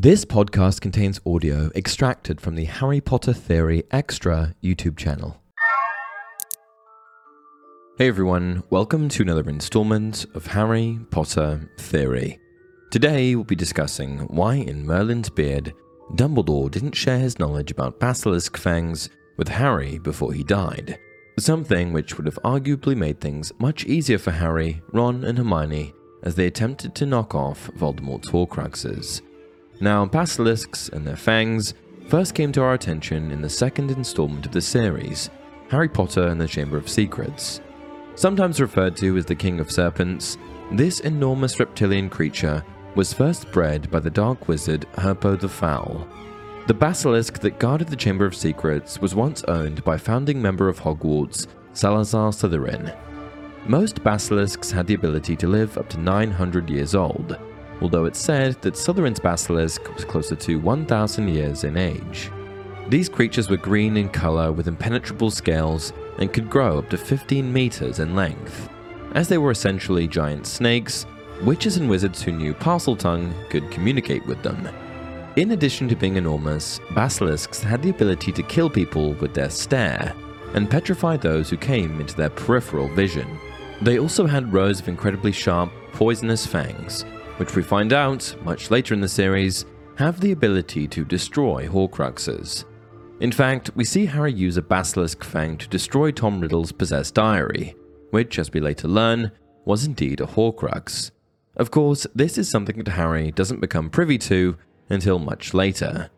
This podcast contains audio extracted from the Harry Potter Theory Extra YouTube channel. Hey everyone, welcome to another installment of Harry Potter Theory. Today we'll be discussing why in Merlin's Beard, Dumbledore didn't share his knowledge about basilisk fangs with Harry before he died. Something which would have arguably made things much easier for Harry, Ron, and Hermione as they attempted to knock off Voldemort's Horcruxes. Now, basilisks and their fangs first came to our attention in the second installment of the series, Harry Potter and the Chamber of Secrets. Sometimes referred to as the King of Serpents, this enormous reptilian creature was first bred by the dark wizard Herpo the Foul. The basilisk that guarded the Chamber of Secrets was once owned by founding member of Hogwarts, Salazar Slytherin. Most basilisks had the ability to live up to 900 years old, although it's said that Slytherin's basilisk was closer to 1,000 years in age. These creatures were green in color with impenetrable scales and could grow up to 15 meters in length. As they were essentially giant snakes, witches and wizards who knew Parseltongue could communicate with them. In addition to being enormous, basilisks had the ability to kill people with their stare and petrify those who came into their peripheral vision. They also had rows of incredibly sharp, poisonous fangs which we find out, much later in the series, have the ability to destroy Horcruxes. In fact, we see Harry use a basilisk fang to destroy Tom Riddle's possessed diary, which, as we later learn, was indeed a Horcrux. Of course, this is something that Harry doesn't become privy to until much later.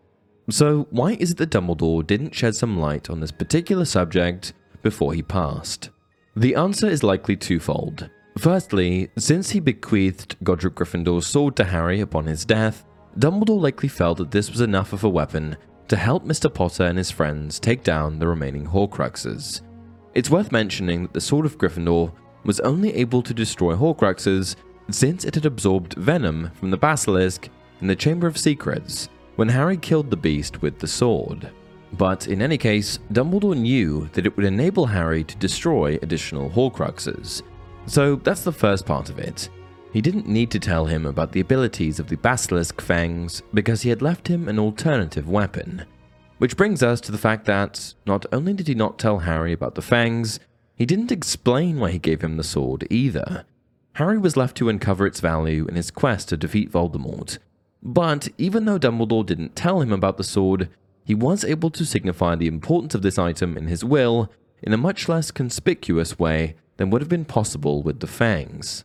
So, why is it that Dumbledore didn't shed some light on this particular subject before he passed? The answer is likely twofold. Firstly, since he bequeathed Godric Gryffindor's sword to Harry upon his death, Dumbledore likely felt that this was enough of a weapon to help Mr. Potter and his friends take down the remaining Horcruxes. It's worth mentioning that the Sword of Gryffindor was only able to destroy Horcruxes since it had absorbed venom from the basilisk in the Chamber of Secrets when Harry killed the beast with the sword. But in any case, Dumbledore knew that it would enable Harry to destroy additional Horcruxes, so that's the first part of it. He didn't need to tell him about the abilities of the basilisk fangs because he had left him an alternative weapon. Which brings us to the fact that not only did he not tell Harry about the fangs, he didn't explain why he gave him the sword either. Harry was left to uncover its value in his quest to defeat Voldemort. But even though Dumbledore didn't tell him about the sword, he was able to signify the importance of this item in his will in a much less conspicuous way than would have been possible with the Fangs.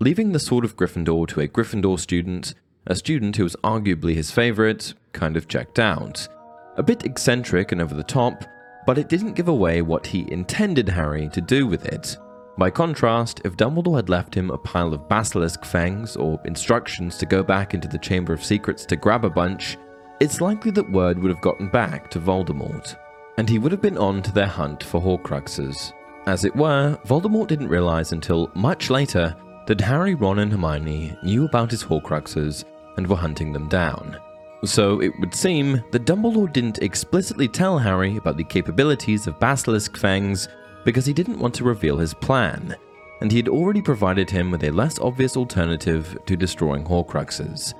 Leaving the Sword of Gryffindor to a Gryffindor student, a student who was arguably his favorite, kind of checked out. A bit eccentric and over the top, but it didn't give away what he intended Harry to do with it. By contrast, if Dumbledore had left him a pile of basilisk fangs or instructions to go back into the Chamber of Secrets to grab a bunch, it's likely that word would have gotten back to Voldemort, and he would have been on to their hunt for Horcruxes. As it were, Voldemort didn't realize until much later that Harry, Ron, and Hermione knew about his Horcruxes and were hunting them down. So it would seem that Dumbledore didn't explicitly tell Harry about the capabilities of Basilisk Fangs because he didn't want to reveal his plan, and he had already provided him with a less obvious alternative to destroying Horcruxes.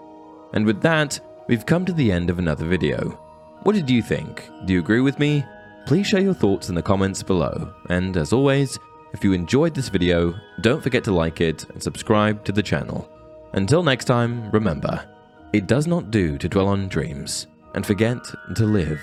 And with that, we've come to the end of another video. What did you think? Do you agree with me? Please share your thoughts in the comments below, and as always, if you enjoyed this video, don't forget to like it and subscribe to the channel. Until next time, remember, it does not do to dwell on dreams and forget to live